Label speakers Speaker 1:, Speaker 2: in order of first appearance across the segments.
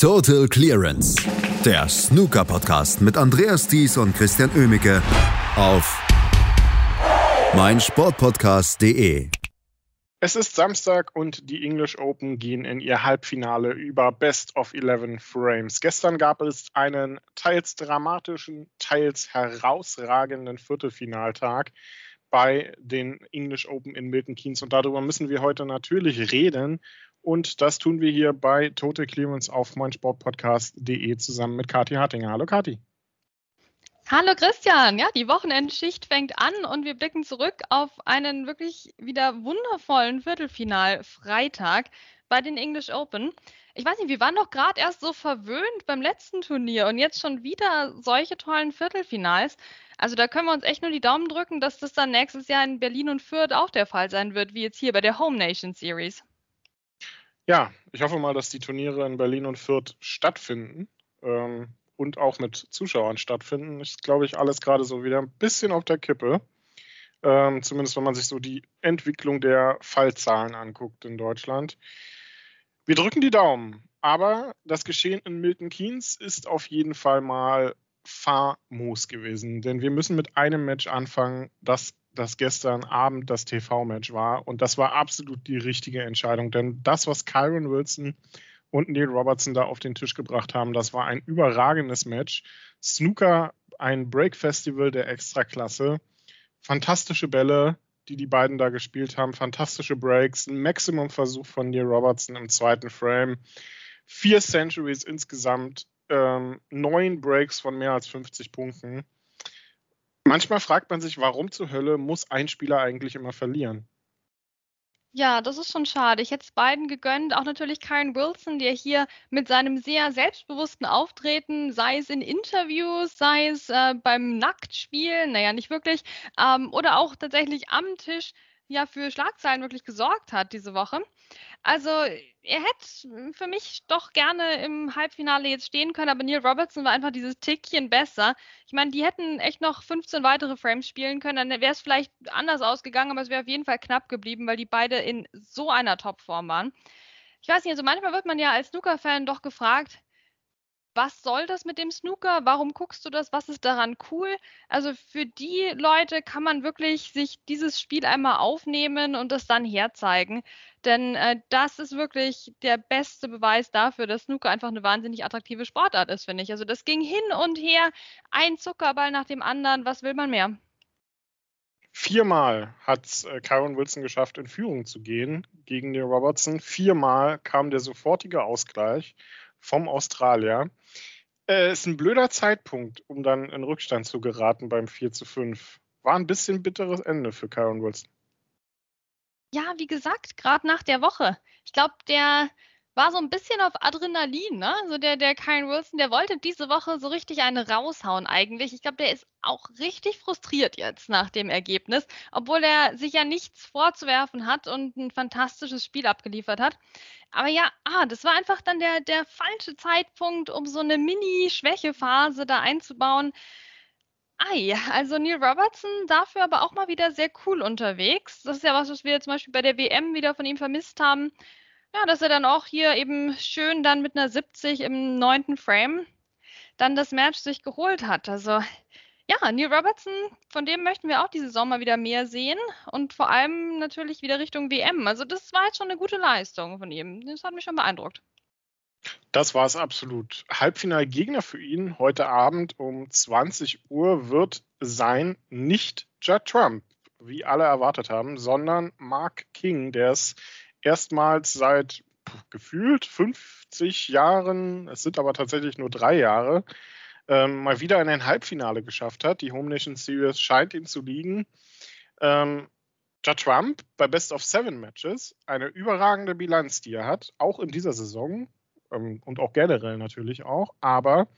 Speaker 1: Total Clearance, der Snooker-Podcast mit Andreas Thies und Christian Oemicke auf meinsportpodcast.de.
Speaker 2: Es ist Samstag und die English Open gehen in ihr Halbfinale über Best of 11 Frames. Gestern gab es einen teils dramatischen, teils herausragenden Viertelfinaltag bei den English Open in Milton Keynes und darüber müssen wir heute natürlich reden und das tun wir hier bei Total Clearance auf meinsportpodcast.de zusammen mit Kathi Hartinger. Hallo Kathi.
Speaker 3: Hallo Christian, ja, die Wochenendschicht fängt an und wir blicken zurück auf einen wirklich wieder wundervollen Viertelfinal-Freitag bei den English Open. Ich weiß nicht, wir waren doch gerade erst so verwöhnt beim letzten Turnier und jetzt schon wieder solche tollen Viertelfinals. Also da können wir uns echt nur die Daumen drücken, dass das dann nächstes Jahr in Berlin und Fürth auch der Fall sein wird, wie jetzt hier bei der Home Nation Series.
Speaker 2: Ja, ich hoffe mal, dass die Turniere in Berlin und Fürth stattfinden. Ähm, und auch mit Zuschauern stattfinden, ist, glaube ich, alles gerade so wieder ein bisschen auf der Kippe. Ähm, zumindest wenn man sich so die Entwicklung der Fallzahlen anguckt in Deutschland. Wir drücken die Daumen, aber das Geschehen in Milton Keynes ist auf jeden Fall mal famos gewesen, denn wir müssen mit einem Match anfangen, das das gestern Abend das TV-Match war. Und das war absolut die richtige Entscheidung, denn das, was Kyron Wilson und Neil Robertson da auf den Tisch gebracht haben. Das war ein überragendes Match. Snooker, ein Break-Festival der Extraklasse. Fantastische Bälle, die die beiden da gespielt haben. Fantastische Breaks. Ein Maximum-Versuch von Neil Robertson im zweiten Frame. Vier Centuries insgesamt. Ähm, neun Breaks von mehr als 50 Punkten. Manchmal fragt man sich, warum zur Hölle muss ein Spieler eigentlich immer verlieren?
Speaker 3: Ja, das ist schon schade. Ich hätte es beiden gegönnt, auch natürlich Karen Wilson, der hier mit seinem sehr selbstbewussten Auftreten, sei es in Interviews, sei es äh, beim Nacktspielen, naja, nicht wirklich, ähm, oder auch tatsächlich am Tisch ja für Schlagzeilen wirklich gesorgt hat diese Woche. Also er hätte für mich doch gerne im Halbfinale jetzt stehen können, aber Neil Robertson war einfach dieses Tickchen besser. Ich meine, die hätten echt noch 15 weitere Frames spielen können, dann wäre es vielleicht anders ausgegangen, aber es wäre auf jeden Fall knapp geblieben, weil die beide in so einer Topform waren. Ich weiß nicht, also manchmal wird man ja als Snooker-Fan doch gefragt, was soll das mit dem Snooker? Warum guckst du das? Was ist daran cool? Also für die Leute kann man wirklich sich dieses Spiel einmal aufnehmen und das dann herzeigen. Denn äh, das ist wirklich der beste Beweis dafür, dass Snooker einfach eine wahnsinnig attraktive Sportart ist, finde ich. Also das ging hin und her, ein Zuckerball nach dem anderen. Was will man mehr?
Speaker 2: Viermal hat äh, Kyron Wilson geschafft, in Führung zu gehen gegen den Robertson. Viermal kam der sofortige Ausgleich vom Australier. Äh, ist ein blöder Zeitpunkt, um dann in Rückstand zu geraten beim 4 zu 5. War ein bisschen bitteres Ende für Kyron Wilson.
Speaker 3: Ja, wie gesagt, gerade nach der Woche. Ich glaube, der war so ein bisschen auf Adrenalin, ne? So der, der Kyle Wilson, der wollte diese Woche so richtig eine raushauen eigentlich. Ich glaube, der ist auch richtig frustriert jetzt nach dem Ergebnis, obwohl er sich ja nichts vorzuwerfen hat und ein fantastisches Spiel abgeliefert hat. Aber ja, ah, das war einfach dann der, der falsche Zeitpunkt, um so eine Mini-Schwächephase da einzubauen. Ei, also Neil Robertson dafür aber auch mal wieder sehr cool unterwegs. Das ist ja was, was wir zum Beispiel bei der WM wieder von ihm vermisst haben. Ja, dass er dann auch hier eben schön dann mit einer 70 im neunten Frame dann das Match sich geholt hat. Also ja, Neil Robertson, von dem möchten wir auch diese mal wieder mehr sehen und vor allem natürlich wieder Richtung WM. Also das war jetzt schon eine gute Leistung von ihm. Das hat mich schon beeindruckt.
Speaker 2: Das war es absolut. Halbfinalgegner für ihn heute Abend um 20 Uhr wird sein nicht Judd Trump, wie alle erwartet haben, sondern Mark King, der es erstmals seit gefühlt 50 Jahren, es sind aber tatsächlich nur drei Jahre, ähm, mal wieder in ein Halbfinale geschafft hat. Die Home Nation Series scheint ihm zu liegen. Ähm, Ja Trump bei Best of Seven Matches eine überragende Bilanz, die er hat, auch in dieser Saison ähm, und auch generell natürlich auch. Aber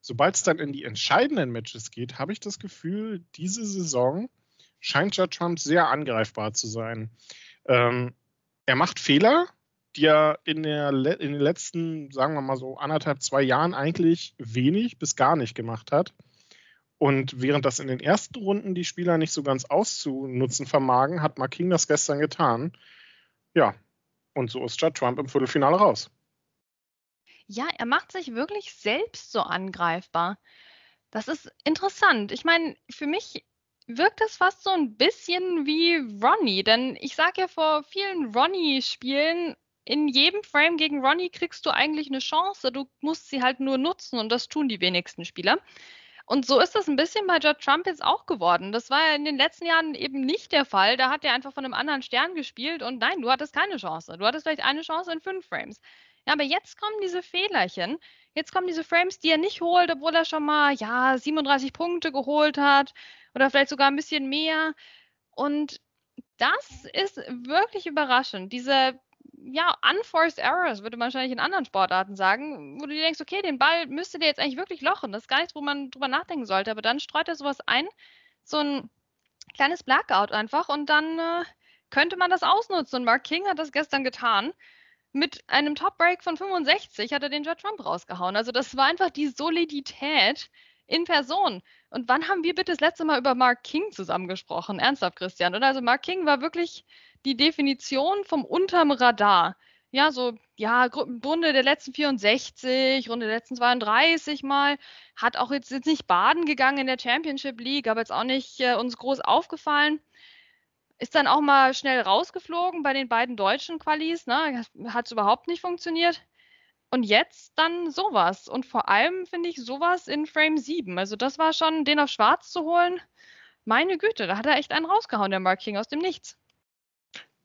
Speaker 2: sobald es dann in die entscheidenden Matches geht, habe ich das Gefühl, diese Saison scheint Ja Trump sehr angreifbar zu sein. Ähm, er macht Fehler, die er in, der, in den letzten, sagen wir mal so, anderthalb, zwei Jahren eigentlich wenig bis gar nicht gemacht hat. Und während das in den ersten Runden die Spieler nicht so ganz auszunutzen vermagen, hat Marking das gestern getan. Ja, und so ist Judd Trump im Viertelfinale raus.
Speaker 3: ja, er macht sich wirklich selbst so angreifbar. Das ist interessant. Ich meine, für mich wirkt das fast so ein bisschen wie Ronnie, denn ich sage ja vor vielen Ronnie-Spielen, in jedem Frame gegen Ronnie kriegst du eigentlich eine Chance. Du musst sie halt nur nutzen und das tun die wenigsten Spieler. Und so ist das ein bisschen bei Judd Trump jetzt auch geworden. Das war ja in den letzten Jahren eben nicht der Fall. Da hat er einfach von einem anderen Stern gespielt und nein, du hattest keine Chance. Du hattest vielleicht eine Chance in fünf Frames. Ja, aber jetzt kommen diese Fehlerchen. Jetzt kommen diese Frames, die er nicht holt, obwohl er schon mal, ja, 37 Punkte geholt hat oder vielleicht sogar ein bisschen mehr. Und das ist wirklich überraschend. Diese ja, unforced errors, würde man wahrscheinlich in anderen Sportarten sagen, wo du dir denkst, okay, den Ball müsste der jetzt eigentlich wirklich lochen. Das ist gar nichts, wo man drüber nachdenken sollte. Aber dann streut er sowas ein, so ein kleines Blackout einfach und dann äh, könnte man das ausnutzen. Und Mark King hat das gestern getan. Mit einem Top-Break von 65 hat er den Judge Trump rausgehauen. Also das war einfach die Solidität in Person. Und wann haben wir bitte das letzte Mal über Mark King zusammen gesprochen? Ernsthaft, Christian. Und also Mark King war wirklich die Definition vom unterm Radar. Ja, so, ja, Runde der letzten 64, Runde der letzten 32 mal. Hat auch jetzt, jetzt nicht baden gegangen in der Championship League, aber jetzt auch nicht äh, uns groß aufgefallen. Ist dann auch mal schnell rausgeflogen bei den beiden deutschen Qualis, ne? Hat es überhaupt nicht funktioniert. Und jetzt dann sowas. Und vor allem finde ich sowas in Frame 7. Also das war schon, den auf schwarz zu holen. Meine Güte, da hat er echt einen rausgehauen, der Mark King, aus dem Nichts.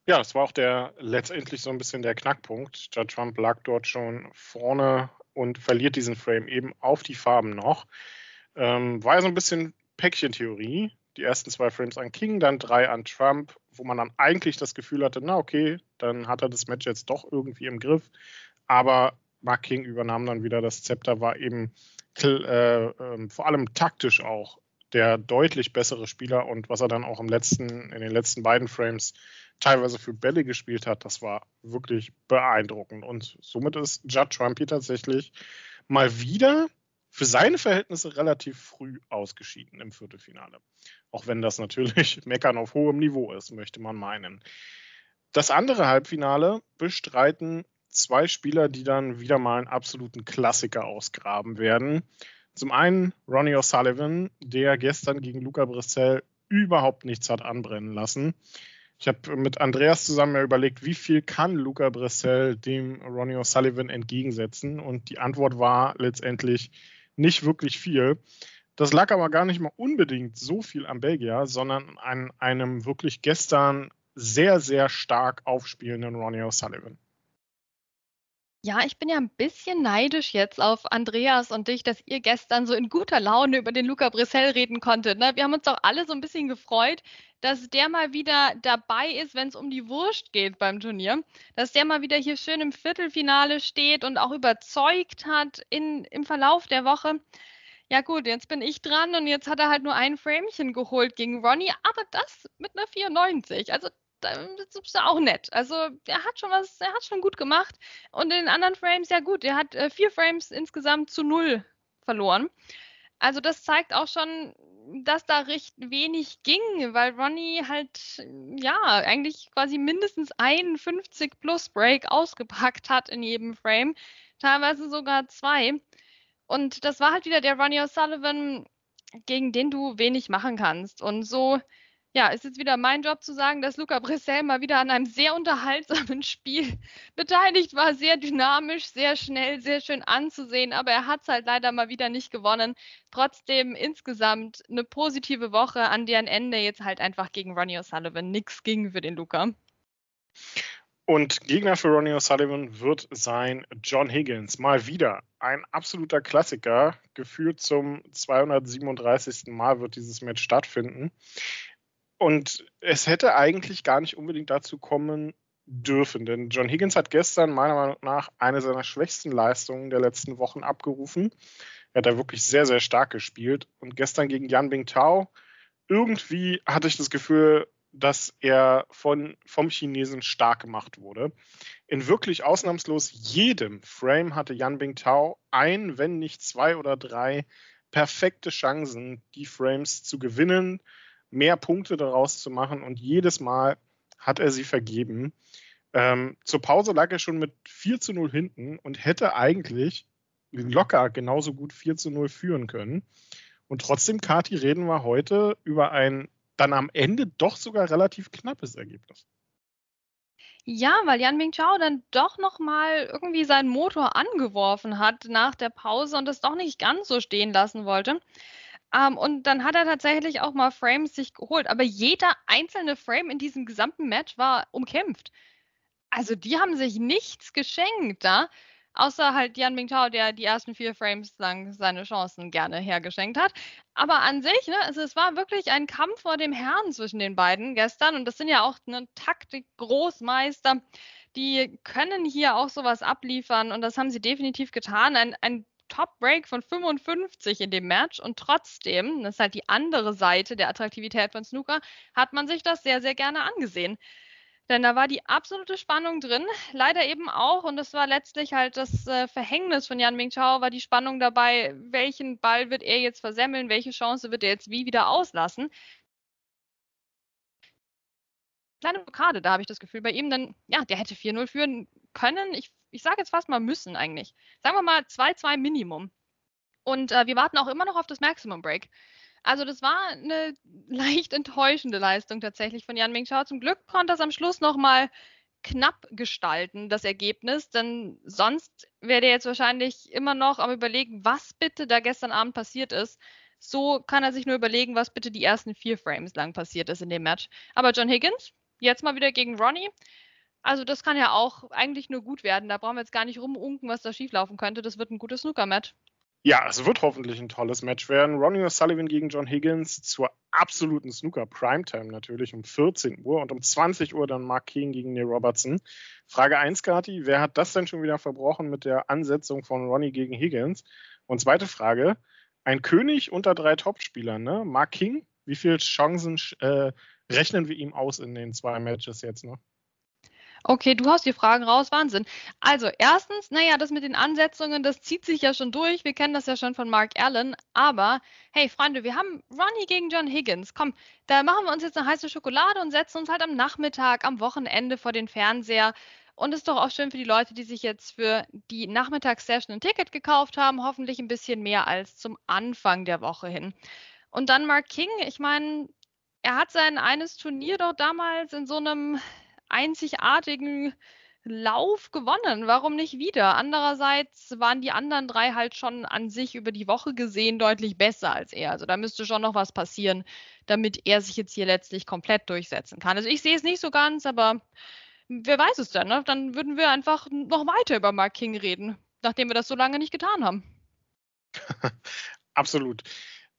Speaker 2: Ja, es war auch der letztendlich so ein bisschen der Knackpunkt. Judge Trump lag dort schon vorne und verliert diesen Frame eben auf die Farben noch. Ähm, war ja so ein bisschen Päckchentheorie. Die ersten zwei Frames an King, dann drei an Trump, wo man dann eigentlich das Gefühl hatte, na okay, dann hat er das Match jetzt doch irgendwie im Griff. Aber Mark King übernahm dann wieder das Zepter, war eben äh, äh, vor allem taktisch auch der deutlich bessere Spieler und was er dann auch im letzten, in den letzten beiden Frames teilweise für Bälle gespielt hat, das war wirklich beeindruckend. Und somit ist Judd Trumpy tatsächlich mal wieder für seine Verhältnisse relativ früh ausgeschieden im Viertelfinale. Auch wenn das natürlich Meckern auf hohem Niveau ist, möchte man meinen. Das andere Halbfinale bestreiten zwei Spieler, die dann wieder mal einen absoluten Klassiker ausgraben werden. Zum einen Ronnie O'Sullivan, der gestern gegen Luca Brissell überhaupt nichts hat anbrennen lassen. Ich habe mit Andreas zusammen überlegt, wie viel kann Luca Bressel dem Ronnie O'Sullivan entgegensetzen? Und die Antwort war letztendlich nicht wirklich viel. Das lag aber gar nicht mal unbedingt so viel am Belgier, sondern an einem wirklich gestern sehr, sehr stark aufspielenden Ronnie O'Sullivan.
Speaker 3: Ja, ich bin ja ein bisschen neidisch jetzt auf Andreas und dich, dass ihr gestern so in guter Laune über den Luca Brissell reden konntet. Ne? Wir haben uns doch alle so ein bisschen gefreut, dass der mal wieder dabei ist, wenn es um die Wurst geht beim Turnier. Dass der mal wieder hier schön im Viertelfinale steht und auch überzeugt hat in, im Verlauf der Woche. Ja gut, jetzt bin ich dran und jetzt hat er halt nur ein Framchen geholt gegen Ronnie, aber das mit einer 94. Also das ist auch nett. Also er hat schon was, er hat schon gut gemacht. Und in den anderen Frames, ja gut, er hat äh, vier Frames insgesamt zu null verloren. Also das zeigt auch schon, dass da recht wenig ging, weil Ronnie halt ja eigentlich quasi mindestens einen 50 plus Break ausgepackt hat in jedem Frame, teilweise sogar zwei. Und das war halt wieder der Ronnie O'Sullivan, gegen den du wenig machen kannst. Und so ja, ist jetzt wieder mein Job zu sagen, dass Luca Brissell mal wieder an einem sehr unterhaltsamen Spiel beteiligt war. Sehr dynamisch, sehr schnell, sehr schön anzusehen, aber er hat es halt leider mal wieder nicht gewonnen. Trotzdem insgesamt eine positive Woche, an deren Ende jetzt halt einfach gegen Ronnie O'Sullivan nichts ging für den Luca.
Speaker 2: Und Gegner für Ronnie O'Sullivan wird sein John Higgins. Mal wieder ein absoluter Klassiker. Geführt zum 237. Mal wird dieses Match stattfinden. Und es hätte eigentlich gar nicht unbedingt dazu kommen dürfen, denn John Higgins hat gestern meiner Meinung nach eine seiner schwächsten Leistungen der letzten Wochen abgerufen. Er hat da wirklich sehr, sehr stark gespielt. Und gestern gegen Yan Bingtao, irgendwie hatte ich das Gefühl, dass er von, vom Chinesen stark gemacht wurde. In wirklich ausnahmslos jedem Frame hatte Yan Bingtao ein, wenn nicht zwei oder drei perfekte Chancen, die Frames zu gewinnen, mehr Punkte daraus zu machen und jedes Mal hat er sie vergeben. Ähm, zur Pause lag er schon mit 4 zu 0 hinten und hätte eigentlich locker genauso gut 4 zu 0 führen können. Und trotzdem, Kati, reden wir heute über ein dann am Ende doch sogar relativ knappes Ergebnis.
Speaker 3: Ja, weil Yan Mingchao dann doch nochmal irgendwie seinen Motor angeworfen hat nach der Pause und das doch nicht ganz so stehen lassen wollte. Ähm, und dann hat er tatsächlich auch mal Frames sich geholt. Aber jeder einzelne Frame in diesem gesamten Match war umkämpft. Also die haben sich nichts geschenkt da. Außer halt Yan Mingtao, der die ersten vier Frames lang seine Chancen gerne hergeschenkt hat. Aber an sich, ne, also es war wirklich ein Kampf vor dem Herrn zwischen den beiden gestern. Und das sind ja auch ne, Taktik-Großmeister. Die können hier auch sowas abliefern. Und das haben sie definitiv getan. Ein, ein Top-Break von 55 in dem Match. Und trotzdem, das ist halt die andere Seite der Attraktivität von Snooker, hat man sich das sehr, sehr gerne angesehen. Denn da war die absolute Spannung drin. Leider eben auch, und das war letztlich halt das äh, Verhängnis von Jan Mingchao, war die Spannung dabei, welchen Ball wird er jetzt versemmeln, welche Chance wird er jetzt wie wieder auslassen. Kleine Blockade, da habe ich das Gefühl bei ihm, denn ja, der hätte 4-0 führen können. Ich, ich sage jetzt fast mal müssen eigentlich. Sagen wir mal 2-2 Minimum. Und äh, wir warten auch immer noch auf das Maximum Break. Also das war eine leicht enttäuschende Leistung tatsächlich von Jan Mingchao. Zum Glück konnte er es am Schluss nochmal knapp gestalten, das Ergebnis, denn sonst wäre der jetzt wahrscheinlich immer noch am überlegen, was bitte da gestern Abend passiert ist. So kann er sich nur überlegen, was bitte die ersten vier Frames lang passiert ist in dem Match. Aber John Higgins, jetzt mal wieder gegen Ronnie. Also das kann ja auch eigentlich nur gut werden. Da brauchen wir jetzt gar nicht rumunken, was da schieflaufen könnte. Das wird ein gutes Snooker-Match.
Speaker 2: Ja, es wird hoffentlich ein tolles Match werden. Ronnie O'Sullivan gegen John Higgins zur absoluten Snooker Primetime natürlich um 14 Uhr und um 20 Uhr dann Mark King gegen Neil Robertson. Frage 1, Kati, wer hat das denn schon wieder verbrochen mit der Ansetzung von Ronnie gegen Higgins? Und zweite Frage, ein König unter drei Topspielern, ne? Mark King, wie viele Chancen äh, rechnen wir ihm aus in den zwei Matches jetzt noch?
Speaker 3: Okay, du hast die Fragen raus, Wahnsinn. Also erstens, naja, das mit den Ansetzungen, das zieht sich ja schon durch. Wir kennen das ja schon von Mark Allen. Aber, hey Freunde, wir haben Ronnie gegen John Higgins. Komm, da machen wir uns jetzt eine heiße Schokolade und setzen uns halt am Nachmittag, am Wochenende vor den Fernseher. Und ist doch auch schön für die Leute, die sich jetzt für die Nachmittagssession ein Ticket gekauft haben. Hoffentlich ein bisschen mehr als zum Anfang der Woche hin. Und dann Mark King, ich meine, er hat sein eines Turnier doch damals in so einem einzigartigen Lauf gewonnen. Warum nicht wieder? Andererseits waren die anderen drei halt schon an sich über die Woche gesehen deutlich besser als er. Also da müsste schon noch was passieren, damit er sich jetzt hier letztlich komplett durchsetzen kann. Also ich sehe es nicht so ganz, aber wer weiß es denn? Ne? Dann würden wir einfach noch weiter über Mark King reden, nachdem wir das so lange nicht getan haben.
Speaker 2: Absolut.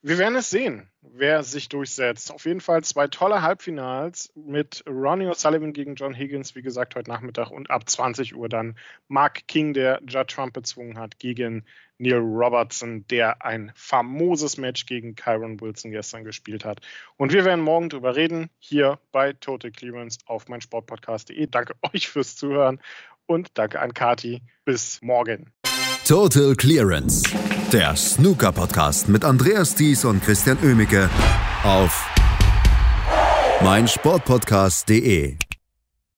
Speaker 2: Wir werden es sehen, wer sich durchsetzt. Auf jeden Fall zwei tolle Halbfinals mit Ronnie O'Sullivan gegen John Higgins, wie gesagt, heute Nachmittag und ab 20 Uhr dann Mark King, der Judd Trump bezwungen hat, gegen Neil Robertson, der ein famoses Match gegen Kyron Wilson gestern gespielt hat. Und wir werden morgen drüber reden, hier bei Total Clearance auf meinsportpodcast.de. Danke euch fürs Zuhören und danke an Kati. Bis morgen.
Speaker 1: Total Clearance, der Snooker-Podcast mit Andreas Thies und Christian Ömicke auf meinsportpodcast.de.